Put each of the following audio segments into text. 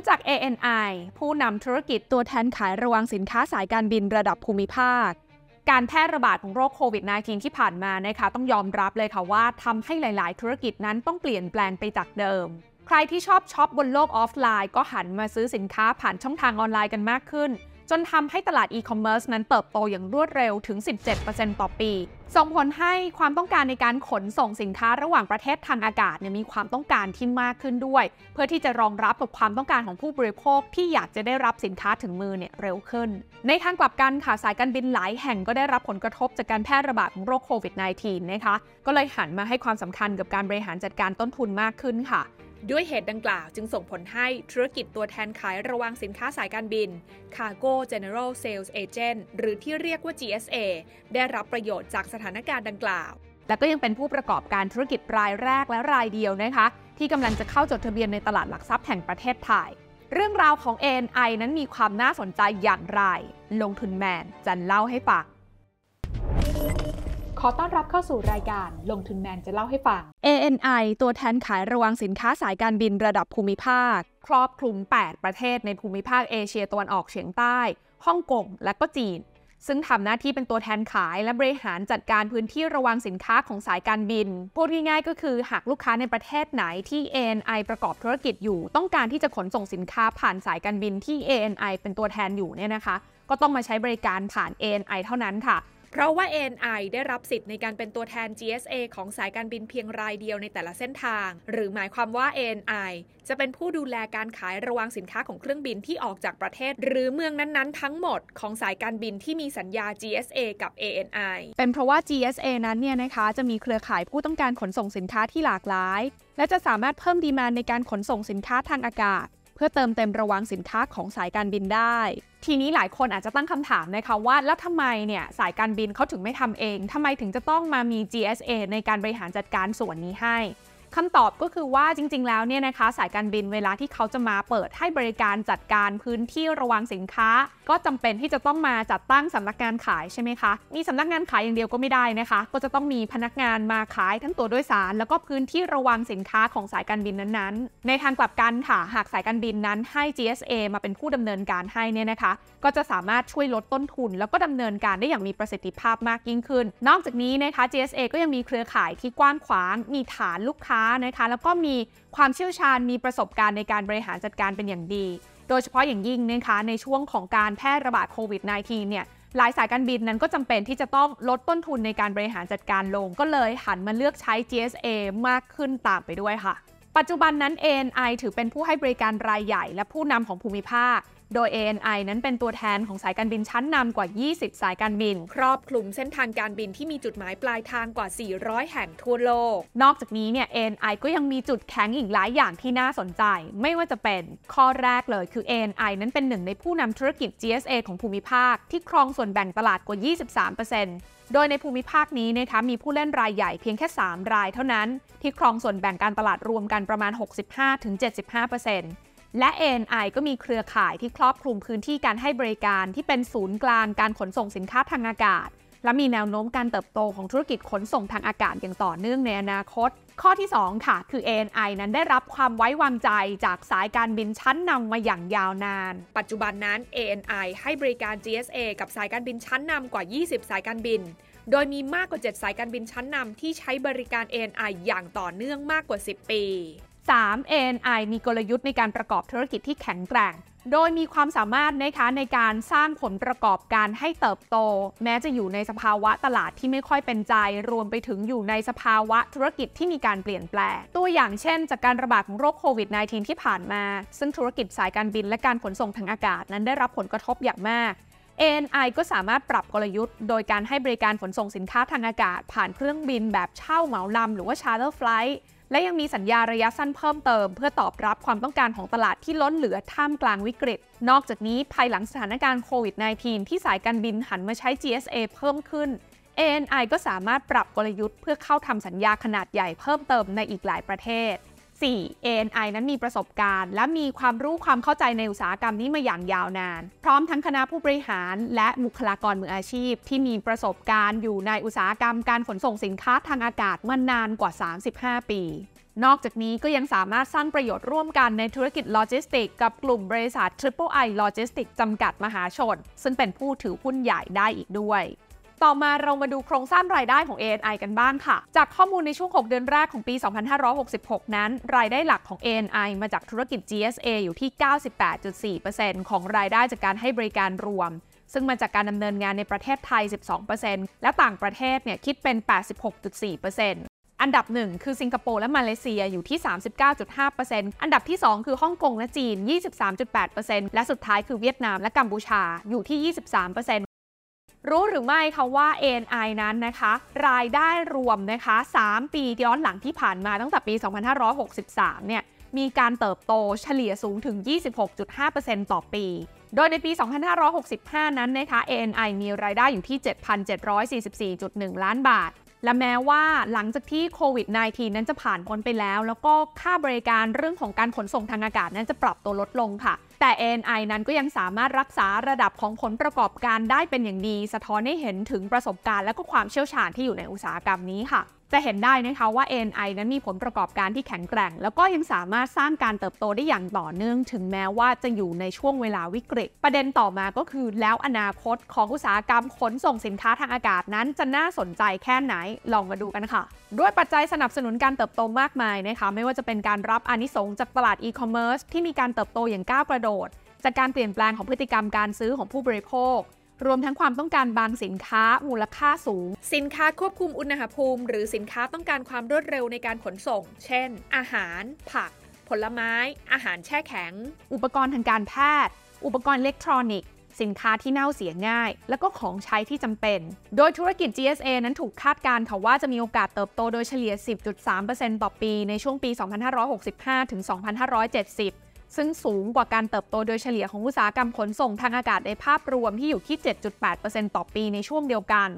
รู้จัก ANI ผู้นำธุรกิจตัวแทนขายระวางสินค้าสายการบินระดับภูมิภาค การแพร่ระบาดของโรคโควิด -19 ที่ผ่านมานะคะต้องยอมรับเลยค่ะว่าทำให้หลาย ๆ ธุรกิจนั้นต้องเปลี่ยนแปลงไปจากเดิม ใครที่ชอบช็อปบนโลกออฟไลน์ ก็หันมาซื้อสินค้าผ่านช่องทางออนไลน์กันมากขึ้น จนทำให้ตลาดอีคอมเมิร์ซนั้นเติบโตอย่างรวดเร็วถึง 17%ต่อปี ส่งผลให้ความต้องการในการขนส่งสินค้าระหว่างประเทศทางอากาศเนี่ยมีความต้องการที่มากขึ้นด้วย เพื่อที่จะรองรับกับความต้องการของผู้บริโภคที่อยากจะได้รับสินค้าถึงมือเนี่ยเร็วขึ้น ในทางกลับกันค่ะสายการบินหลายแห่งก็ได้รับผลกระทบจากการแพร่ระบาดของโรคโควิด -19 นะคะ ก็เลยหันมาให้ความสำคัญกับการบริหารจัดการต้นทุนมากขึ้นค่ะ ด้วยเหตุดังกล่าวจึงส่งผลให้ธุรกิจตัวแทนขายระวังสินค้าสายการบิน Cargo General Sales Agent หรือที่เรียกว่า GSA ได้รับประโยชน์จากสถานการณ์ดังกล่าว และก็ยังเป็นผู้ประกอบการธุรกิจรายแรกและรายเดียวนะคะ ที่กำลังจะเข้าจดทะเบียนในตลาดหลักทรัพย์แห่งประเทศไทย เรื่องราวของ ANI นั้นมีความน่าสนใจอย่างไร ลงทุนแมนจะเล่าให้ฟัง ขอต้อนรับเข้าสู่รายการลงทุนแมนจะเล่าให้ฟัง ANI ตัวแทนขายระวังสินค้าสายการบินระดับภูมิภาค ครอบคลุม 8 ประเทศในภูมิภาคเอเชียตะวันออกเฉียงใต้ ฮ่องกง และก็จีน ซึ่งทำหน้าที่เป็นตัวแทนขายและบริหารจัดการพื้นที่ระวังสินค้าของสายการบิน พูดง่ายๆก็คือหากลูกค้าในประเทศไหนที่ ANI ประกอบธุรกิจอยู่ ต้องการที่จะขนส่งสินค้าผ่านสายการบินที่ ANI เป็นตัวแทนอยู่เนี่ยนะคะ ก็ต้องมาใช้บริการผ่าน ANI เท่านั้นค่ะ เพราะว่า ANI ได้รับสิทธิ์ในการเป็นตัวแทน GSA ของสายการบินเพียงรายเดียวในแต่ละเส้นทาง หรือหมายความว่า ANI จะเป็นผู้ดูแลการขายระวังสินค้าของเครื่องบินที่ออกจากประเทศ หรือเมืองนั้นๆ ทั้งหมดของสายการบินที่มีสัญญา GSA กับ ANI เป็นเพราะว่า GSA นั้นเนี่ยนะคะจะมีเครือข่ายผู้ต้องการขนส่งสินค้าที่หลากหลาย และจะสามารถเพิ่มดีมานในการขนส่งสินค้าทางอากาศ เพื่อเติมเต็มระวังสินค้าของสายการบินได้ ทีนี้หลายคนอาจจะตั้งคำถามนะคะว่าแล้วทำไมเนี่ยสายการบินเขาถึงไม่ทำเองทำไมถึงจะต้องมามี GSA ในการบริหารจัดการส่วนนี้ให้ คำตอบก็คือว่าจริง ๆ แล้วเนี่ยนะคะ สายการบินเวลาที่เขาจะมาเปิดให้บริการจัดการพื้นที่ระวังสินค้า ก็จำเป็นที่จะต้องมาจัดตั้งสำนักงานขายใช่ไหมคะมีสำนักงานขายอย่างเดียวก็ไม่ได้นะคะ ก็จะต้องมีพนักงานมาขายทั้งตัวโดยสาร แล้วก็พื้นที่ระวังสินค้าของสายการบินนั้นๆ ในทางกลับกันค่ะหากสายการบินนั้นให้ GSA มาเป็นผู้ดำเนินการให้เนี่ยนะคะ ก็จะสามารถช่วยลดต้นทุน แล้วก็ดำเนินการได้อย่างมีประสิทธิภาพมากยิ่งขึ้น นอกจากนี้นะคะ GSA ก็ยังมีเครือข่ายที่กว้างขวางมีฐานลูกค้านะคะ แล้วก็มีความเชี่ยวชาญมีประสบการณ์ในการบริหารจัดการเป็นอย่างดี โดยเฉพาะอย่างยิ่งนะคะในช่วงของการแพร่ระบาดโควิด -19 เนี่ยหลายสายการบินนั้นก็จำเป็นที่จะต้องลดต้นทุนในการบริหารจัดการลง ก็เลยหันมาเลือกใช้ GSA มากขึ้นตามไปด้วยค่ะ ปัจจุบันนั้น ANI ถือเป็นผู้ให้บริการรายใหญ่ และผู้นำของภูมิภาค โดย ANI นั้นเป็นตัวแทนของสายการบินชั้นนำกว่า 20 สายการบิน ครอบคลุมเส้นทางการบินที่มีจุดหมายปลายทางกว่า 400 แห่งทั่วโลก นอกจากนี้เนี่ย ANI ก็ยังมีจุดแข็งอีกหลายอย่างที่น่าสนใจ ไม่ว่าจะเป็นข้อแรกเลยคือ ANI นั้นเป็นหนึ่งในผู้นำธุรกิจ GSA ของภูมิภาค ที่ครองส่วนแบ่งตลาดกว่า 23%โดยในภูมิภาคนี้นะคะมีผู้เล่นรายใหญ่เพียงแค่ 3 รายเท่านั้น ที่ครองส่วนแบ่งการตลาดรวมกันประมาณ 65-75% และ ANI ก็มีเครือข่ายที่ครอบคลุมพื้นที่การให้บริการที่เป็นศูนย์กลางการขนส่งสินค้าทางอากาศ และมีแนวโน้มการเติบโตของธุรกิจขนส่งทางอากาศอย่างต่อเนื่องในอนาคต ข้อที่ 2 ค่ะ คือ ANI นั้นได้รับความไว้วางใจจากสายการบินชั้นนำมาอย่างยาวนาน ปัจจุบันนั้น ANI ให้บริการ GSA กับสายการบินชั้นนำกว่า 20 สายการบินโดยมีมากกว่า 7 สายการบินชั้นนำที่ใช้บริการ ANI อย่างต่อเนื่องมากกว่า 10 ปี 3. ANI มีกลยุทธ์ในการประกอบธุรกิจที่แข็งแกร่ง โดยมีความสามารถนะคะในการสร้างผลประกอบการให้เติบโต แม้จะอยู่ในสภาวะตลาดที่ไม่ค่อยเป็นใจ รวมไปถึงอยู่ในสภาวะธุรกิจที่มีการเปลี่ยนแปลง ตัวอย่างเช่น จากการระบาดของโรคโควิด -19 ที่ผ่านมา ซึ่งธุรกิจสายการบินและการขนส่งทางอากาศนั้นได้รับผลกระทบอย่างมาก ANI ก็สามารถปรับกลยุทธ์ โดยการให้บริการขนส่งสินค้าทางอากาศ ผ่านเครื่องบินแบบเช่าเหมาลำหรือว่า charter flight และยังมีสัญญาระยะสั้นเพิ่มเติม เพื่อตอบรับความต้องการของตลาดที่ล้นเหลือท่ามกลางวิกฤต นอกจากนี้ภายหลังสถานการณ์โควิด -19 ที่สายการบินหันมาใช้ GSA เพิ่มขึ้น ANI ก็สามารถปรับกลยุทธ์เพื่อเข้าทำสัญญาขนาดใหญ่เพิ่มเติมในอีกหลายประเทศ 4. ANI นั้นมีประสบการณ์ และมีความรู้ความเข้าใจในอุตสาหกรรมนี้มาอย่างยาวนาน พร้อมทั้งคณะผู้บริหารและบุคลากรมืออาชีพ ที่มีประสบการณ์อยู่ในอุตสาหกรรมการขนส่งสินค้าทางอากาศมานานกว่า 35 ปีนอกจากนี้ก็ยังสามารถสร้างประโยชน์ร่วมกันในธุรกิจโลจิสติกกับกลุ่มบริษัท Triple I Logistics จำกัดมหาชน ซึ่งเป็นผู้ถือหุ้นใหญ่ได้อีกด้วย ต่อมาเรามาดูโครงสร้างรายได้ของ ANI กันบ้างค่ะ จากข้อมูลในช่วง 6 เดือนแรกของปี 2566 นั้น รายได้หลักของ ANI มาจากธุรกิจ GSA อยู่ที่ 98.4%ของรายได้จากการให้บริการรวม ซึ่งมาจากการดำเนินงานในประเทศไทย 12%และต่างประเทศเนี่ยคิดเป็น 86.4%อันดับ 1 คือสิงคโปร์และมาเลเซียอยู่ที่ 39.5%อันดับที่ 2 คือฮ่องกงและจีน 23.8%และสุดท้ายคือเวียดนามและกัมพูชาอยู่ที่ 23% รู้หรือไม่คะว่า ANI นั้นนะคะ รายได้รวมนะคะ 3 ปีย้อนหลังที่ผ่านมาตั้งแต่ปี 2563 เนี่ยมีการเติบโตเฉลี่ยสูงถึง 26.5%ต่อปี โดยในปี 2565 นั้นนะคะ ANI มีรายได้อยู่ที่ 7,744.1 ล้านบาท และแม้ว่าหลังจากที่โควิด -19 นั้นจะผ่านพ้นไปแล้ว แล้วก็ค่าบริการเรื่องของการขนส่งทางอากาศนั้นจะปรับตัวลดลงค่ะ แต่ ANI นั้นก็ยังสามารถรักษาระดับของผลประกอบการได้เป็นอย่างดี สะท้อนให้เห็นถึงประสบการณ์และก็ความเชี่ยวชาญที่อยู่ในอุตสาหกรรมนี้ค่ะจะเห็นได้นะคะว่า ANI นั้นมีผลประกอบการที่แข็งแกร่ง แล้วก็ยังสามารถสร้างการเติบโตได้อย่างต่อเนื่อง ถึงแม้ว่าจะอยู่ในช่วงเวลาวิกฤต ประเด็นต่อมาก็คือ แล้วอนาคตของอุตสาหกรรมขนส่งสินค้าทางอากาศนั้น จะน่าสนใจแค่ไหนลองมาดูกันค่ะ ด้วยปัจจัยสนับสนุนการเติบโตมากมายนะคะไม่ว่าจะเป็นการรับอานิสงส์จากตลาดอีคอมเมิร์ซที่มีการเติบโตอย่างก้าวกระโดด จากการเปลี่ยนแปลงของพฤติกรรมการซื้อของผู้บริโภค รวมทั้งความต้องการบางสินค้ามูลค่าสูง สินค้าควบคุมอุณหภูมิ หรือสินค้าต้องการความรวดเร็วในการขนส่ง เช่น อาหาร ผัก ผลไม้ อาหารแช่แข็ง อุปกรณ์ทางการแพทย์ อุปกรณ์อิเล็กทรอนิกส์สินค้าที่เน่าเสียง่าย และก็ของใช้ที่จำเป็น โดยธุรกิจ GSA นั้นถูกคาดการณ์ค่ะว่าจะมีโอกาสเติบโตโดยเฉลี่ย 10.3%ต่อปีในช่วงปี 2565 ถึง 2570 ซึ่งสูงกว่าการเติบโตโดยเฉลี่ยของอุตสาหกรรมขนส่งทางอากาศในภาพรวมที่อยู่ที่ 7.8%ต่อปีในช่วงเดียวกัน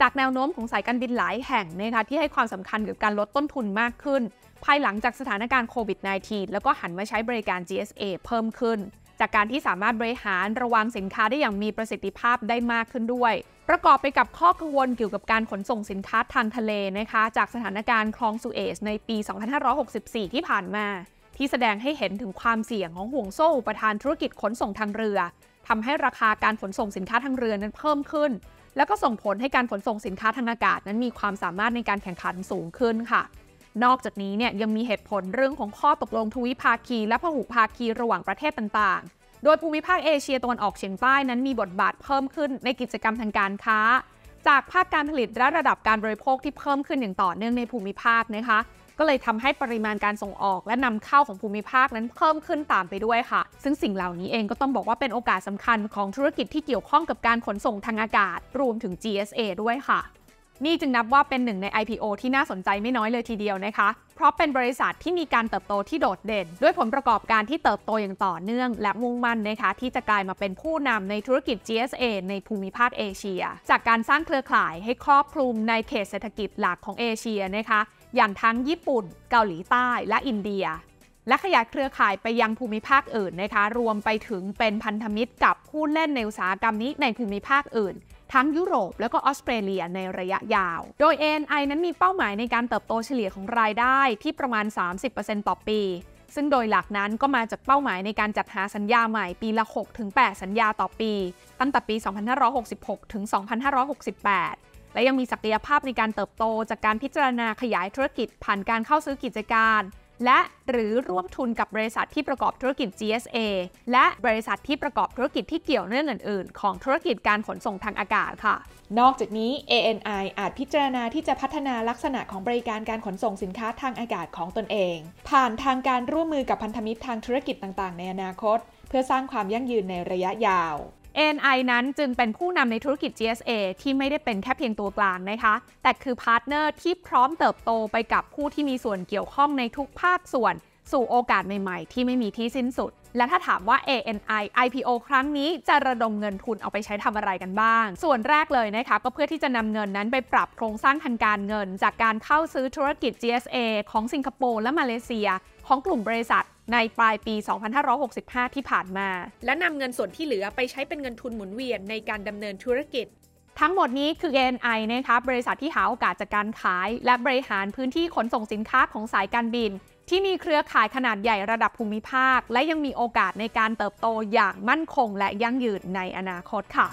จากแนวโน้มของสายการบินหลายแห่งนะคะที่ให้ความสำคัญกับการลดต้นทุนมากขึ้น ภายหลังจากสถานการณ์โควิด -19 แล้วก็หันมาใช้บริการ GSA เพิ่มขึ้น จากการที่สามารถบริหารระวังสินค้าได้อย่างมีประสิทธิภาพได้มากขึ้นด้วย ประกอบไปกับข้อกังวลเกี่ยวกับการขนส่งสินค้าทางทะเลนะคะจากสถานการณ์คลองสุเอซในปี 2564 ที่ผ่านมา ที่แสดงให้เห็นถึงความเสี่ยงของห่วงโซ่อุปทานธุรกิจขนส่งทางเรือทำให้ราคาการขนส่งสินค้าทางเรือนั้นเพิ่มขึ้น แล้วก็ส่งผลให้การขนส่งสินค้าทางอากาศนั้นมีความสามารถในการแข่งขันสูงขึ้นค่ะ นอกจากนี้เนี่ยยังมีเหตุผลเรื่องของข้อตกลงทวิภาคี และพหุภาคีระหว่างประเทศต่างๆ โดยภูมิภาคเอเชียตะวันออกเฉียงใต้นั้นมีบทบาทเพิ่มขึ้นในกิจกรรมทางการค้า จากภาคการผลิตและระดับการบริโภคที่เพิ่มขึ้นอย่างต่อเนื่องในภูมิภาคนะคะ ก็เลยทำให้ปริมาณการส่งออก และนำเข้าของภูมิภาคนั้นเพิ่มขึ้นตามไปด้วยค่ะ ซึ่งสิ่งเหล่านี้เองก็ต้องบอกว่าเป็นโอกาสสำคัญของธุรกิจที่เกี่ยวข้องกับการขนส่งทางอากาศ รวมถึง GSA ด้วยค่ะนี่จึงนับว่าเป็นหนึ่งใน IPO ที่น่าสนใจไม่น้อยเลยทีเดียวนะคะ เพราะเป็นบริษัทที่มีการเติบโตที่โดดเด่น ด้วยผลประกอบการที่เติบโตอย่างต่อเนื่อง และมุ่งมั่นนะคะ ที่จะกลายมาเป็นผู้นำในธุรกิจ GSA ในภูมิภาคเอเชีย จากการสร้างเครือข่ายให้ครอบคลุมในเขตเศรษฐกิจหลักของเอเชียนะคะ อย่างทั้งญี่ปุ่น เกาหลีใต้และอินเดีย และขยายเครือข่ายไปยังภูมิภาคอื่นนะคะ รวมไปถึงเป็นพันธมิตรกับผู้เล่นในอุตสาหกรรมนี้ในภูมิภาคอื่น ทั้งยุโรปและก็ออสเตรเลียในระยะยาว โดย ANI นั้นมีเป้าหมายในการเติบโตเฉลี่ยของรายได้ที่ประมาณ 30%ต่อปี ซึ่งโดยหลักนั้นก็มาจากเป้าหมายในการจัดหาสัญญาใหม่ปีละ 6-8 สัญญาต่อปี ตั้งแต่ปี 2566 ถึง 2568 และยังมีศักยภาพในการเติบโตจากการพิจารณาขยายธุรกิจผ่านการเข้าซื้อกิจการ และหรือร่วมทุนกับบริษัทที่ประกอบธุรกิจ GSA และบริษัทที่ประกอบธุรกิจที่เกี่ยวเนื่องอื่น ๆ ของธุรกิจการขนส่งทางอากาศค่ะ นอกจากนี้ ANI อาจพิจารณาที่จะพัฒนาลักษณะของบริการการขนส่งสินค้าทางอากาศของตนเอง ผ่านทางการร่วมมือกับพันธมิตรทางธุรกิจต่าง ๆ ในอนาคต เพื่อสร้างความยั่งยืนในระยะยาว ANI นั้นจึงเป็นผู้นำในธุรกิจ GSA ที่ไม่ได้เป็นแค่เพียงตัวกลางนะคะ แต่คือพาร์ทเนอร์ที่พร้อมเติบโตไปกับผู้ที่มีส่วนเกี่ยวข้องในทุกภาคส่วน สู่โอกาสใหม่ๆ ที่ไม่มีที่สิ้นสุด และถ้าถามว่า ANI IPO ครั้งนี้จะระดมเงินทุนเอาไปใช้ทำอะไรกันบ้าง ส่วนแรกเลยนะคะ ก็เพื่อที่จะนำเงินนั้นไปปรับโครงสร้างทางการเงิน จากการเข้าซื้อธุรกิจ GSA ของสิงคโปร์และมาเลเซีย ของกลุ่มบริษัท ในปลายปี 2565 ที่ผ่านมา และนำเงินส่วนที่เหลือไปใช้เป็นเงินทุนหมุนเวียนในการดำเนินธุรกิจ ทั้งหมดนี้คือ ANI นะคะบริษัทที่หาโอกาสจากการขาย และบริหารพื้นที่ขนส่งสินค้าของสายการบิน ที่มีเครือข่ายขนาดใหญ่ระดับภูมิภาค และยังมีโอกาสในการเติบโตอย่างมั่นคง และยั่งยืนในอนาคตค่ะ